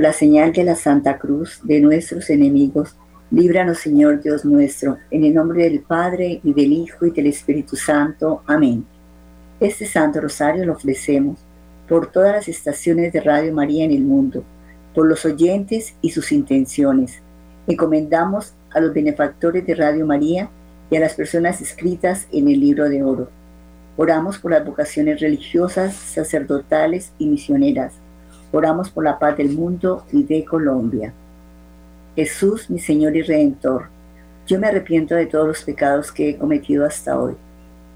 Por la señal de la Santa Cruz de nuestros enemigos, líbranos Señor Dios nuestro, en el nombre del Padre y del Hijo y del Espíritu Santo. Amén. Este Santo Rosario lo ofrecemos por todas las estaciones de Radio María en el mundo, por los oyentes y sus intenciones. Encomendamos a los benefactores de Radio María y a las personas escritas en el libro de oro. Oramos por las vocaciones religiosas, sacerdotales y misioneras. Oramos por la paz del mundo y de Colombia. Jesús, mi Señor y Redentor, yo me arrepiento de todos los pecados que he cometido hasta hoy.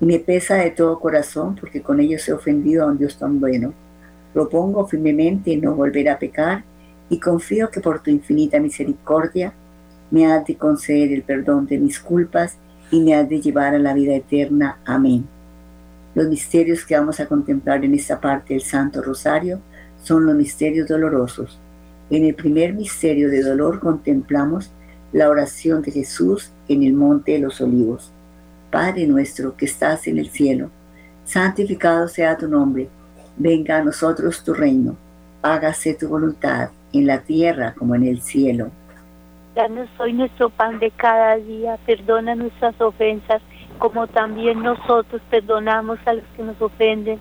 Y me pesa de todo corazón porque con ellos he ofendido a un Dios tan bueno. Propongo firmemente no volver a pecar y confío que por tu infinita misericordia me has de conceder el perdón de mis culpas y me has de llevar a la vida eterna. Amén. Los misterios que vamos a contemplar en esta parte del Santo Rosario son los misterios dolorosos. En el primer misterio de dolor contemplamos la oración de Jesús en el Monte de los Olivos. Padre nuestro que estás en el cielo, santificado sea tu nombre, venga a nosotros tu reino, hágase tu voluntad en la tierra como en el cielo. Danos hoy nuestro pan de cada día, perdona nuestras ofensas, como también nosotros perdonamos a los que nos ofenden.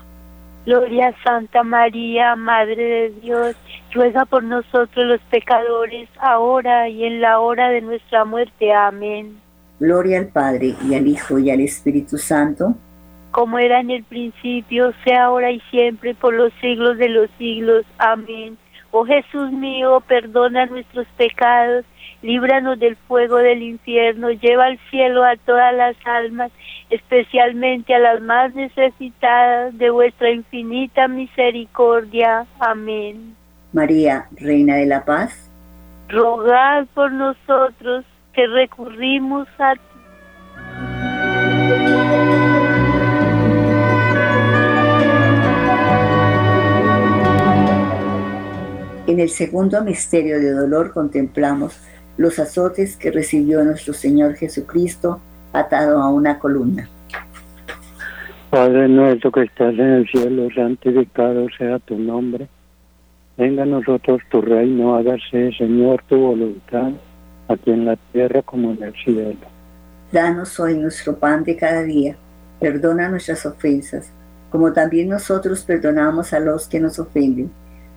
Gloria a Santa María, Madre de Dios, ruega por nosotros los pecadores, ahora y en la hora de nuestra muerte. Amén. Gloria al Padre, y al Hijo, y al Espíritu Santo. Como era en el principio, sea ahora y siempre, por los siglos de los siglos. Amén. Oh Jesús mío, perdona nuestros pecados, líbranos del fuego del infierno, lleva al cielo a todas las almas, especialmente a las más necesitadas de vuestra infinita misericordia. Amén. María, Reina de la Paz, rogad por nosotros que recurrimos a ti. En el segundo misterio de dolor contemplamos los azotes que recibió nuestro Señor Jesucristo atado a una columna. Padre nuestro que estás en el cielo, santificado sea tu nombre. Venga a nosotros tu reino, hágase, Señor, tu voluntad, aquí en la tierra como en el cielo. Danos hoy nuestro pan de cada día. Perdona nuestras ofensas, como también nosotros perdonamos a los que nos ofenden.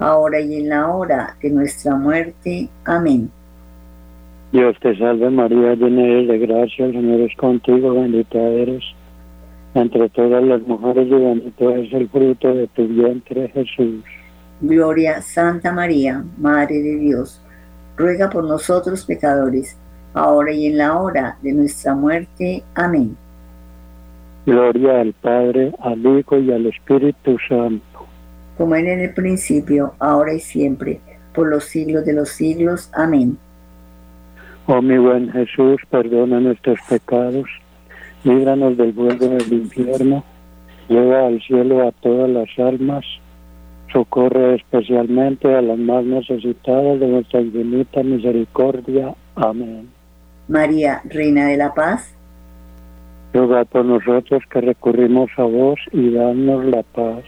ahora y en la hora de nuestra muerte. Amén. Dios te salve María, llena eres de gracia, el Señor es contigo, bendita eres entre todas las mujeres y bendito es el fruto de tu vientre Jesús. Gloria Santa María, Madre de Dios, ruega por nosotros pecadores, ahora y en la hora de nuestra muerte. Amén. Gloria al Padre, al Hijo y al Espíritu Santo. Como en el principio, ahora y siempre, por los siglos de los siglos. Amén. Oh mi buen Jesús, perdona nuestros pecados, líbranos del fuego del infierno, lleva al cielo a todas las almas, socorre especialmente a las más necesitadas de nuestra infinita misericordia. Amén. María, Reina de la Paz, ruega por nosotros que recurrimos a vos y danos la paz.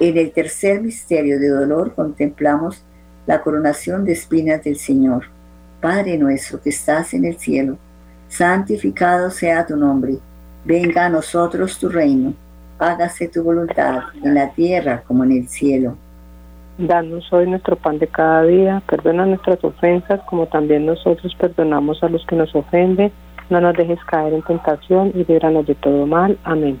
En el tercer misterio de dolor contemplamos la coronación de espinas del Señor. Padre nuestro que estás en el cielo, santificado sea tu nombre. Venga a nosotros tu reino. Hágase tu voluntad en la tierra como en el cielo. Danos hoy nuestro pan de cada día, perdona nuestras ofensas como también nosotros perdonamos a los que nos ofenden. No nos dejes caer en tentación y líbranos de todo mal. Amén.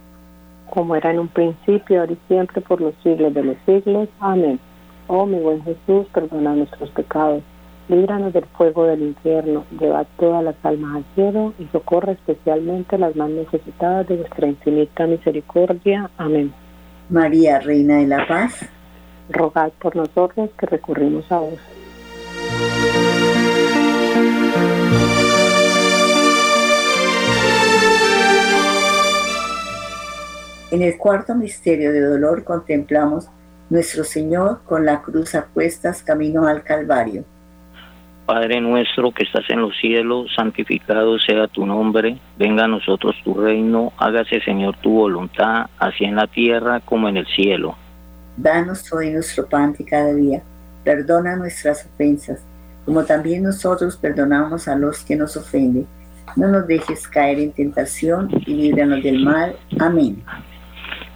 como era en un principio, ahora y siempre, por los siglos de los siglos. Amén. Oh mi buen Jesús, perdona nuestros pecados, líbranos del fuego del infierno, lleva todas las almas al cielo y socorre especialmente las más necesitadas de vuestra infinita misericordia. Amén. María, Reina de la Paz, rogad por nosotros que recurrimos a vos. En el cuarto misterio de dolor contemplamos nuestro Señor con la cruz a cuestas camino al Calvario. Padre nuestro que estás en los cielos, santificado sea tu nombre, venga a nosotros tu reino, hágase Señor tu voluntad, así en la tierra como en el cielo. Danos hoy nuestro pan de cada día, perdona nuestras ofensas, como también nosotros perdonamos a los que nos ofenden. No nos dejes caer en tentación y líbranos del mal. Amén.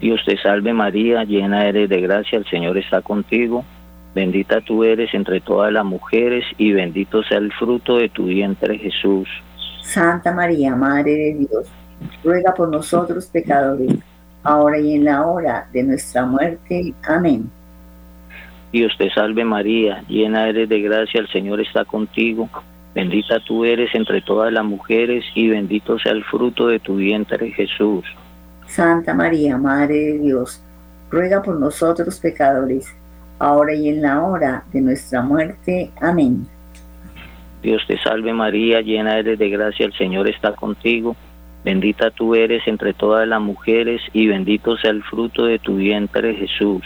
Dios te salve María, llena eres de gracia, el Señor está contigo. Bendita tú eres entre todas las mujeres y bendito sea el fruto de tu vientre Jesús. Santa María, Madre de Dios, ruega por nosotros pecadores, ahora y en la hora de nuestra muerte. Amén. Dios te salve María, llena eres de gracia, el Señor está contigo. Bendita tú eres entre todas las mujeres y bendito sea el fruto de tu vientre Jesús. Santa María, Madre de Dios, ruega por nosotros pecadores, ahora y en la hora de nuestra muerte. Amén. Dios te salve María, llena eres de gracia, el Señor está contigo. Bendita tú eres entre todas las mujeres y bendito sea el fruto de tu vientre Jesús.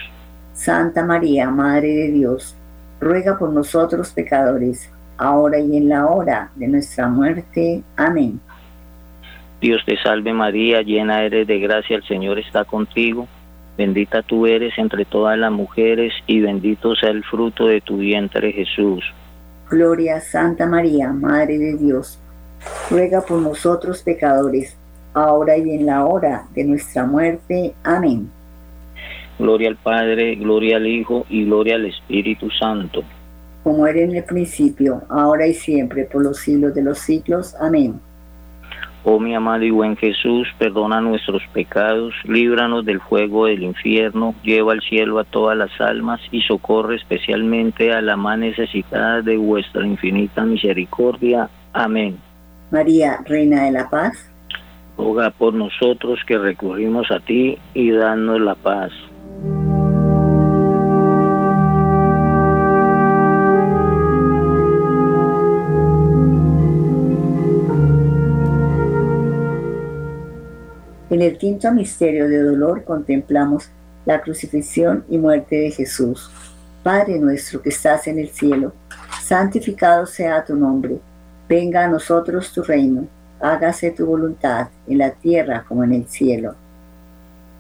Santa María, Madre de Dios, ruega por nosotros pecadores, ahora y en la hora de nuestra muerte. Amén. Dios te salve María, llena eres de gracia, el Señor está contigo. Bendita tú eres entre todas las mujeres y bendito sea el fruto de tu vientre Jesús. Gloria a Santa María, Madre de Dios, ruega por nosotros pecadores, ahora y en la hora de nuestra muerte. Amén. Gloria al Padre, gloria al Hijo y gloria al Espíritu Santo. Como era en el principio, ahora y siempre, por los siglos de los siglos. Amén. Oh mi amado y buen Jesús, perdona nuestros pecados, líbranos del fuego del infierno, lleva al cielo a todas las almas y socorre especialmente a la más necesitada de vuestra infinita misericordia. Amén. María, Reina de la Paz, roga por nosotros que recurrimos a ti y danos la paz. En el quinto misterio de dolor contemplamos la crucifixión y muerte de Jesús. Padre nuestro que estás en el cielo, santificado sea tu nombre. Venga a nosotros tu reino. Hágase tu voluntad en la tierra como en el cielo.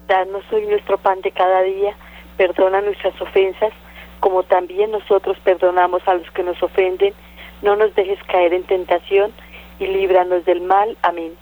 Danos hoy nuestro pan de cada día. Perdona nuestras ofensas, como también nosotros perdonamos a los que nos ofenden. No nos dejes caer en tentación y líbranos del mal. Amén.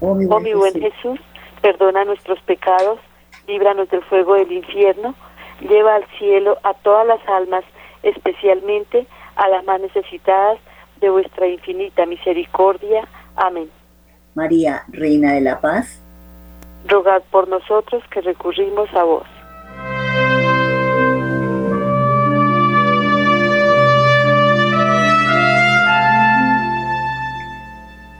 Oh mi Oh mi buen Jesús, perdona nuestros pecados, líbranos del fuego del infierno, lleva al cielo a todas las almas, especialmente a las más necesitadas de vuestra infinita misericordia. Amén. María, Reina de la Paz, Rogad por nosotros que recurrimos a vos.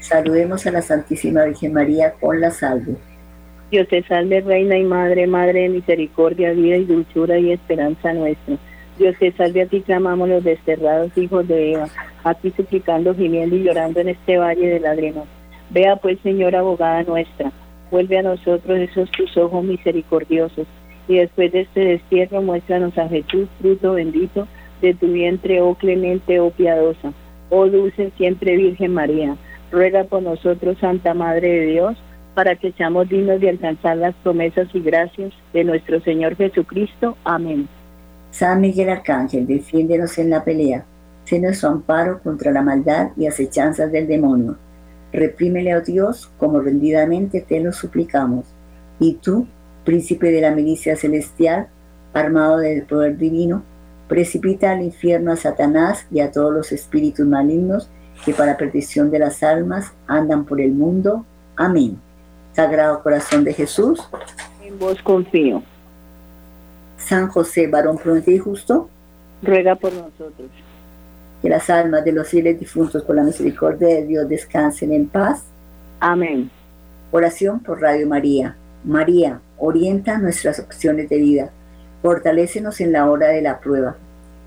Saludemos a la Santísima Virgen María con la salve. Dios te salve, Reina y Madre, Madre de misericordia, vida y dulzura y esperanza nuestra. Dios te salve, a ti clamamos los desterrados hijos de Eva, a ti suplicando, gimiendo y llorando en este valle de lágrimas. Vea pues, Señor, abogada nuestra, vuelve a nosotros esos tus ojos misericordiosos, y después de este destierro muéstranos a Jesús, fruto bendito de tu vientre, oh clemente, oh piadosa, oh dulce siempre Virgen María. Ruega por nosotros, Santa Madre de Dios, para que seamos dignos de alcanzar las promesas y gracias de nuestro Señor Jesucristo. Amén. San Miguel Arcángel, defiéndenos en la pelea. sé nuestro amparo contra la maldad y acechanzas del demonio. Reprímele, oh Dios, como rendidamente te lo suplicamos. Y tú, príncipe de la milicia celestial, armado del poder divino, precipita al infierno a Satanás y a todos los espíritus malignos que para perdición de las almas andan por el mundo. Amén. Sagrado Corazón de Jesús, en vos confío. San José, varón prudente y justo, ruega por nosotros. Que las almas de los fieles difuntos por la misericordia de Dios descansen en paz. Amén. Oración por Radio María. María, orienta nuestras opciones de vida. Fortalécenos en la hora de la prueba,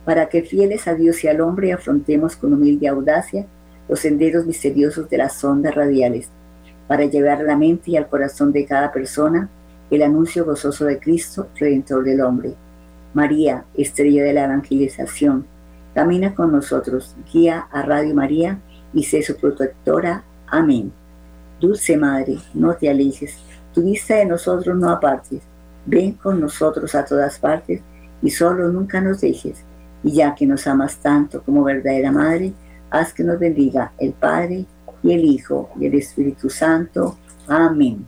para que fieles a Dios y al hombre afrontemos con humilde audacia los senderos misteriosos de las ondas radiales, para llevar a la mente y al corazón de cada persona el anuncio gozoso de Cristo, Redentor del hombre. María, estrella de la evangelización, camina con nosotros, guía a Radio María y sé su protectora. Amén. Dulce Madre, no te alejes, tu vista de nosotros no apartes, ven con nosotros a todas partes y solo nunca nos dejes. Y ya que nos amas tanto como verdadera Madre, haz que nos bendiga el Padre y el Hijo y el Espíritu Santo. Amén.